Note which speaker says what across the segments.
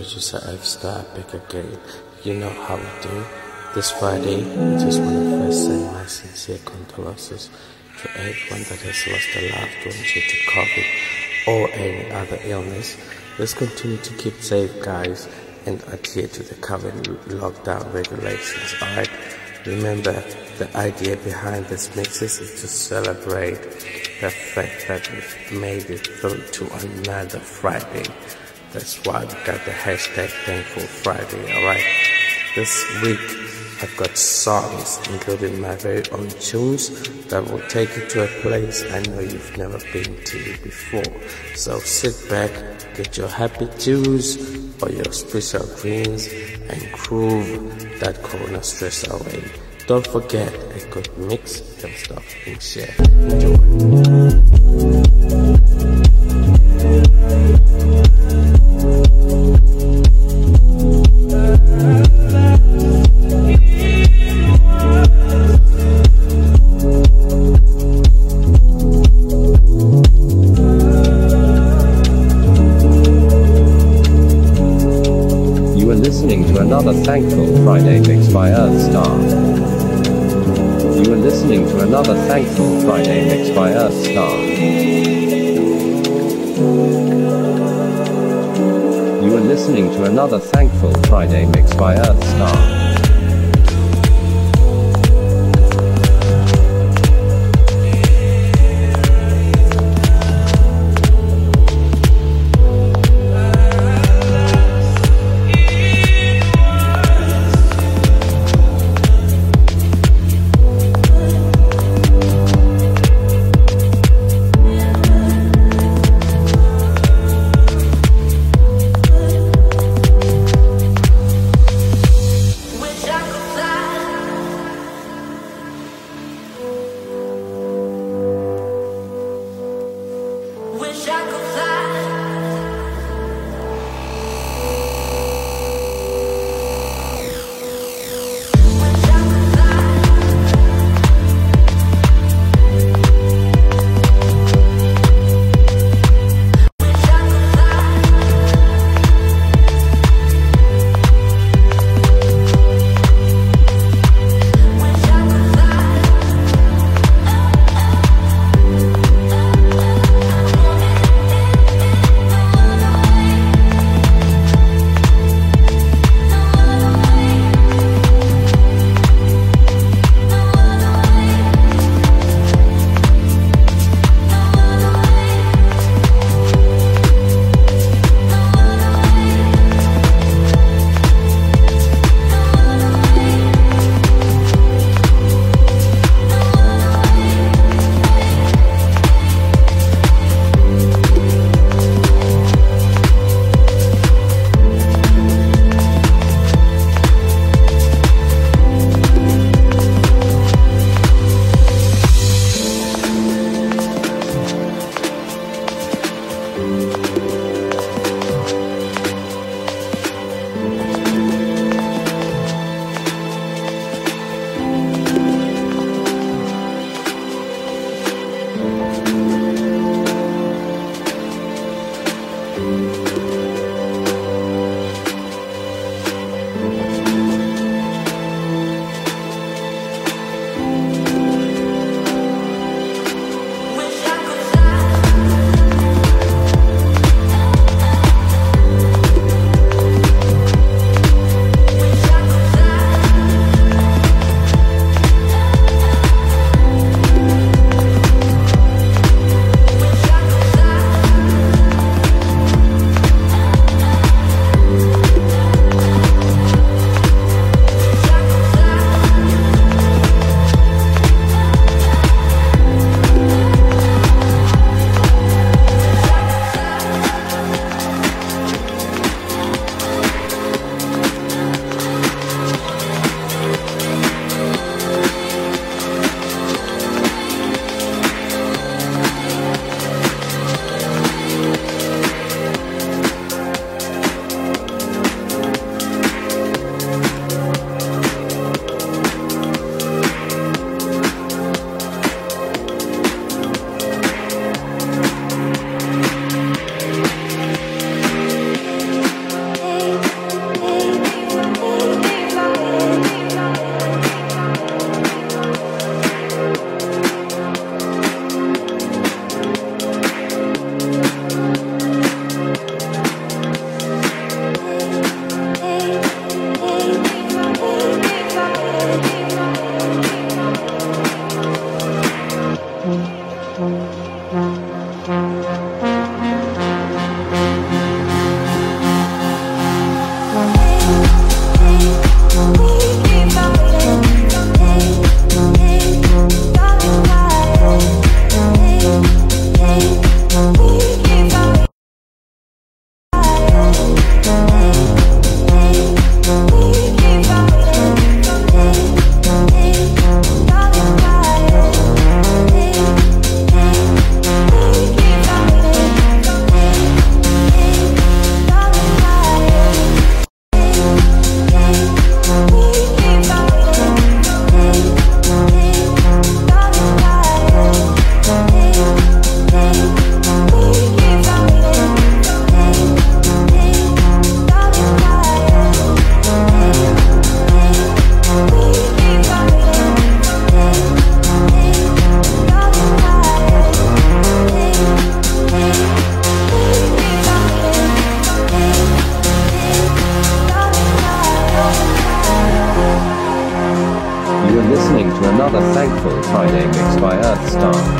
Speaker 1: producer F Star back again. You know how we do. This Friday, we just want to first send my sincere condolences to everyone that has lost a loved one due to COVID or any other illness. Let's continue to keep safe, guys, and adhere to the current lockdown regulations. Alright? Remember, the idea behind this mixes is to celebrate the fact that we've made it through to another Friday. That's why we got the hashtag Thankful Friday, alright? This week, I've got songs, including my very own tunes, that will take you to a place I know you've never been to before. So sit back, get your happy tunes or your special greens, and groove that corner stress away. Don't forget, a good mix can stop being shared. Enjoy.
Speaker 2: By Earthstar. You are listening to another Thankful Friday mix by Earthstar. You are listening to another Thankful Friday mix by Earthstar. Bye. Another Thankful Friday mix by Earthstar.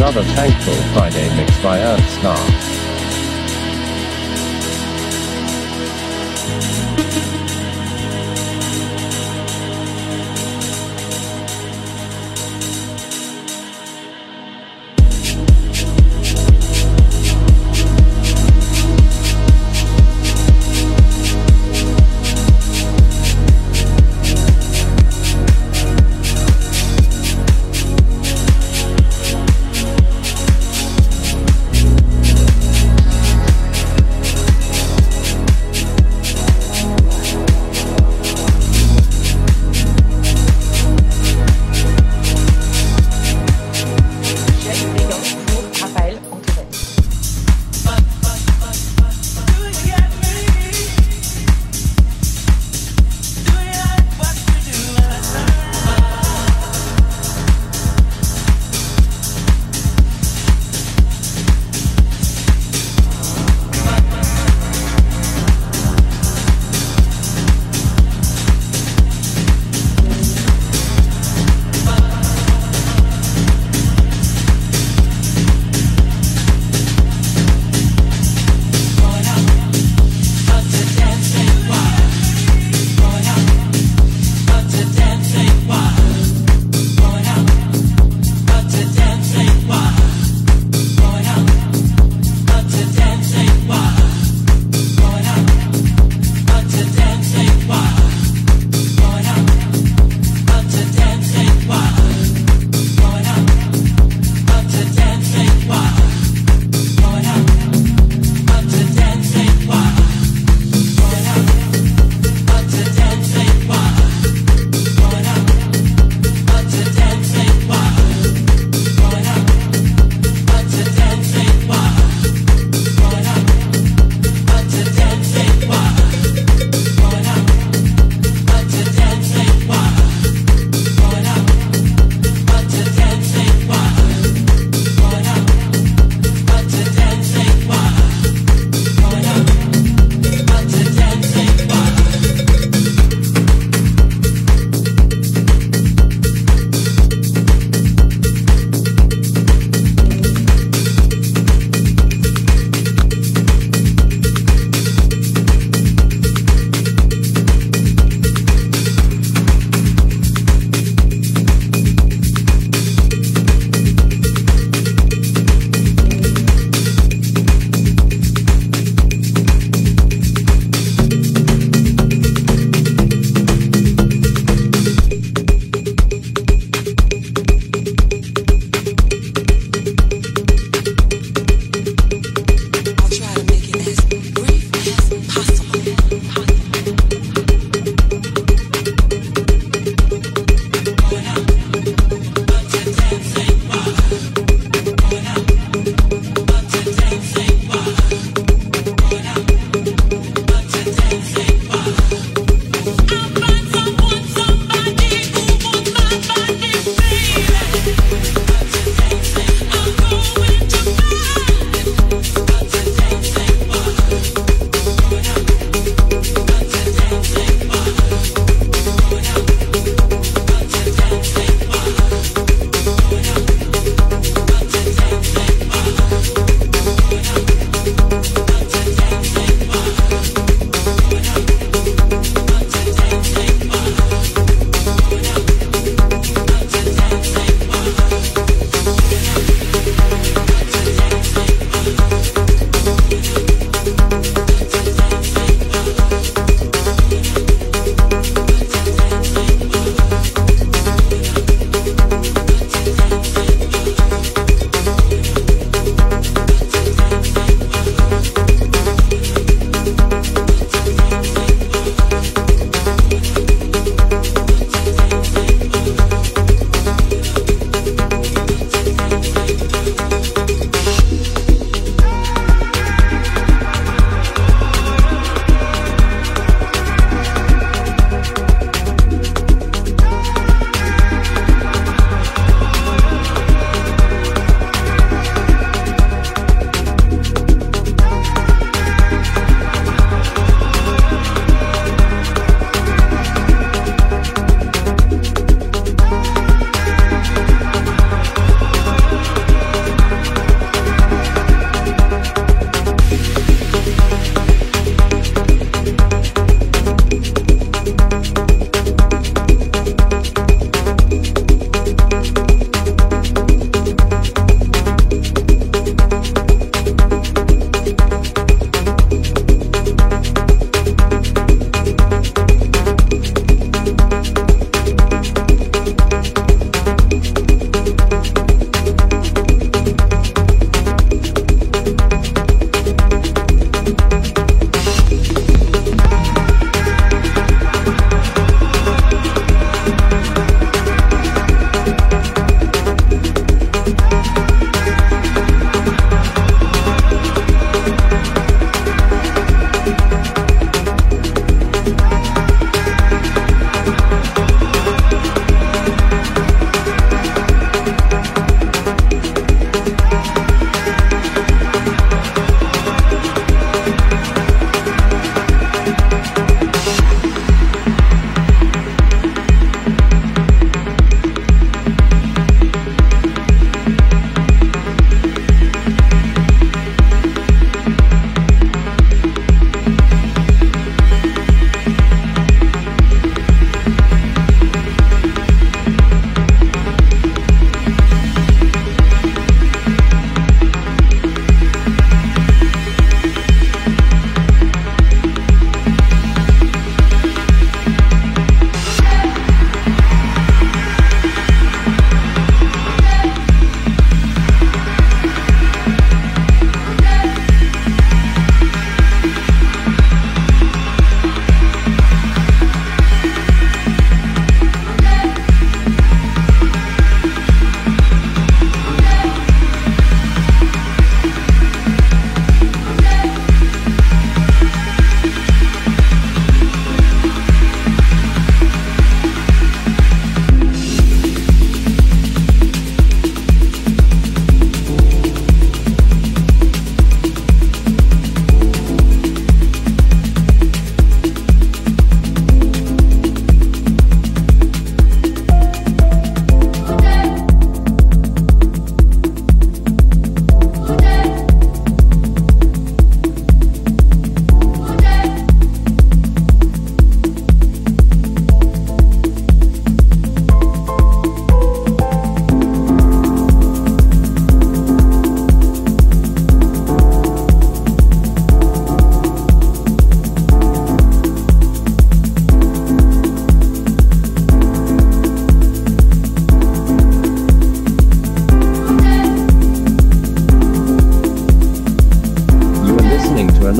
Speaker 2: Another Thankful Friday mix by Earthstar.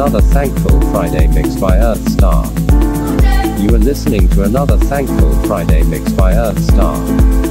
Speaker 2: Another Thankful Friday mix by Earth Star. You are listening to another Thankful Friday mix by Earth Star.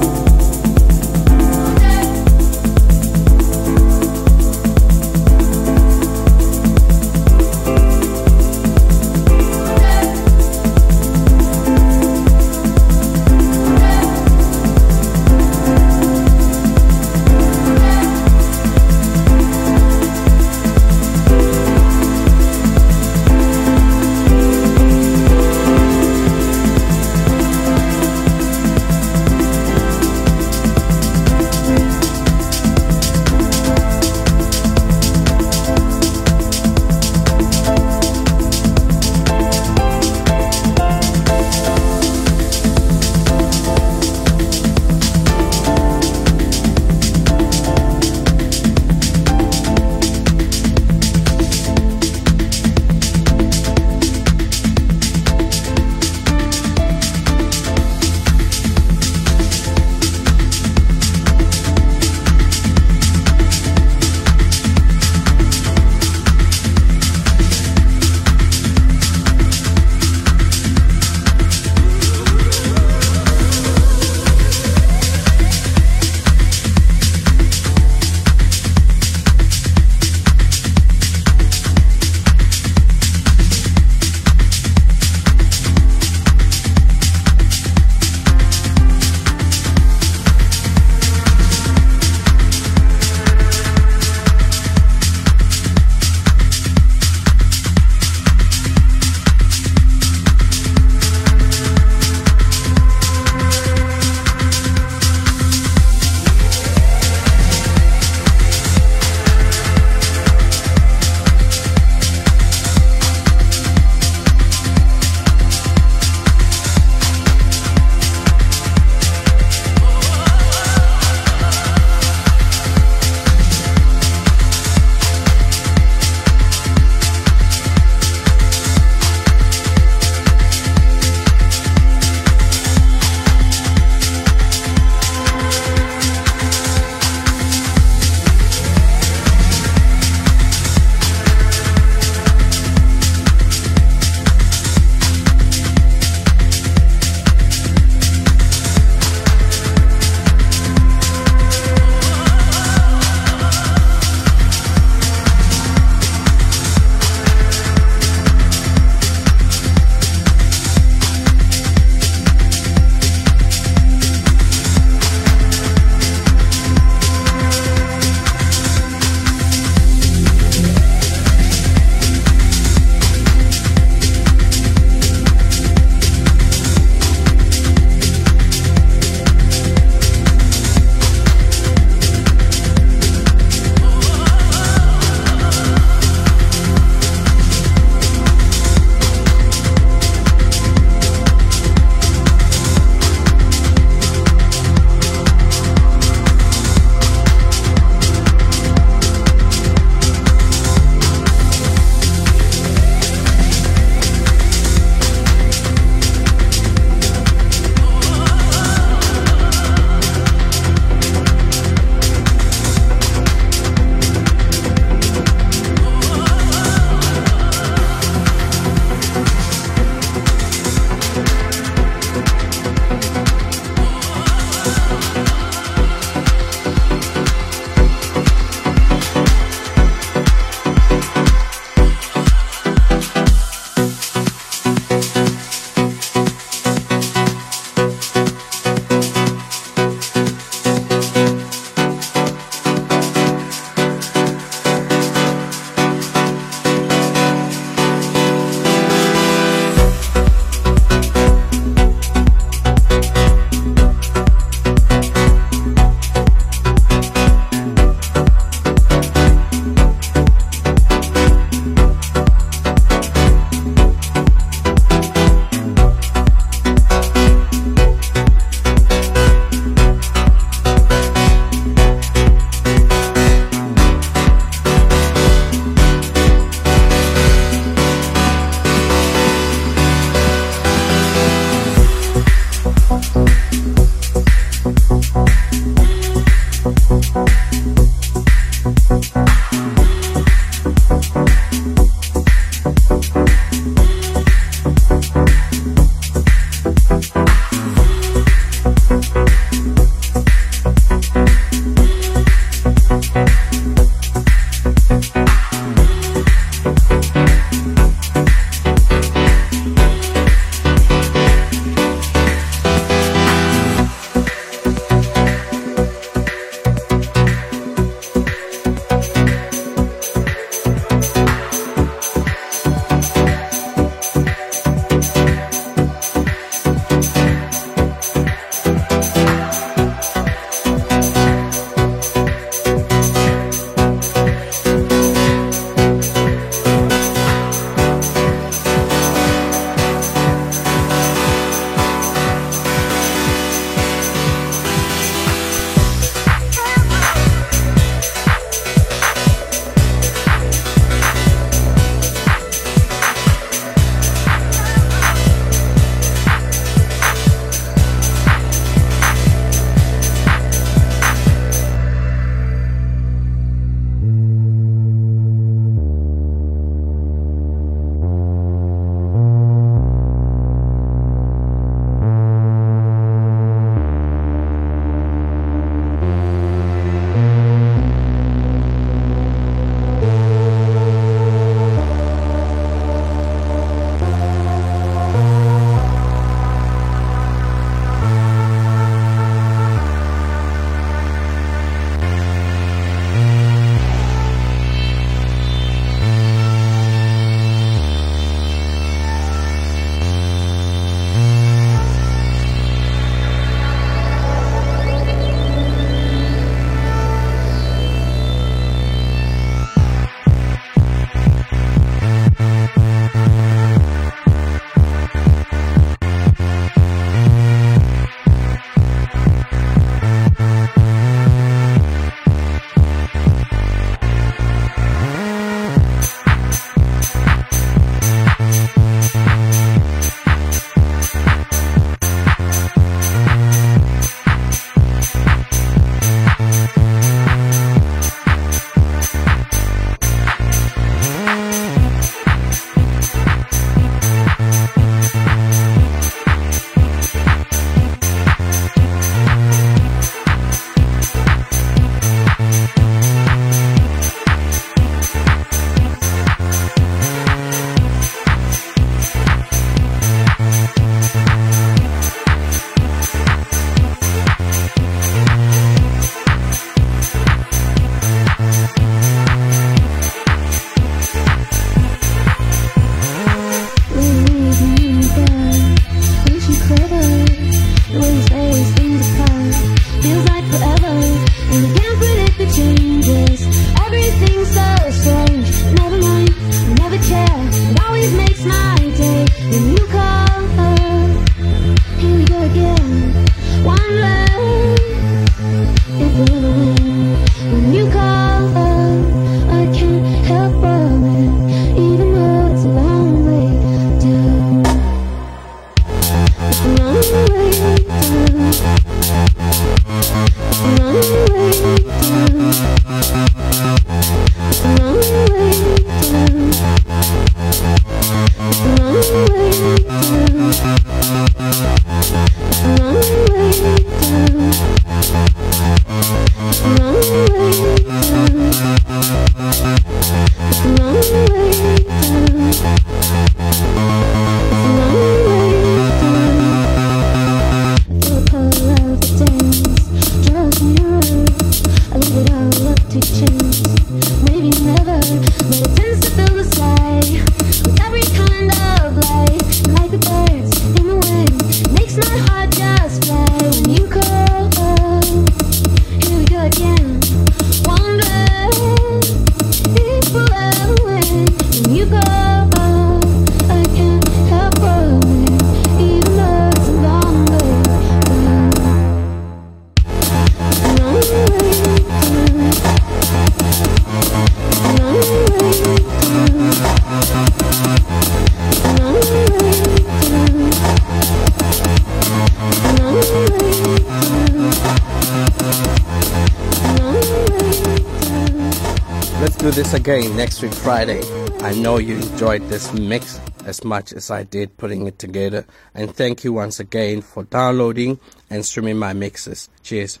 Speaker 1: Again next week, Friday. I know you enjoyed this mix as much as I did putting it together. And thank you once again for downloading and streaming my mixes. Cheers.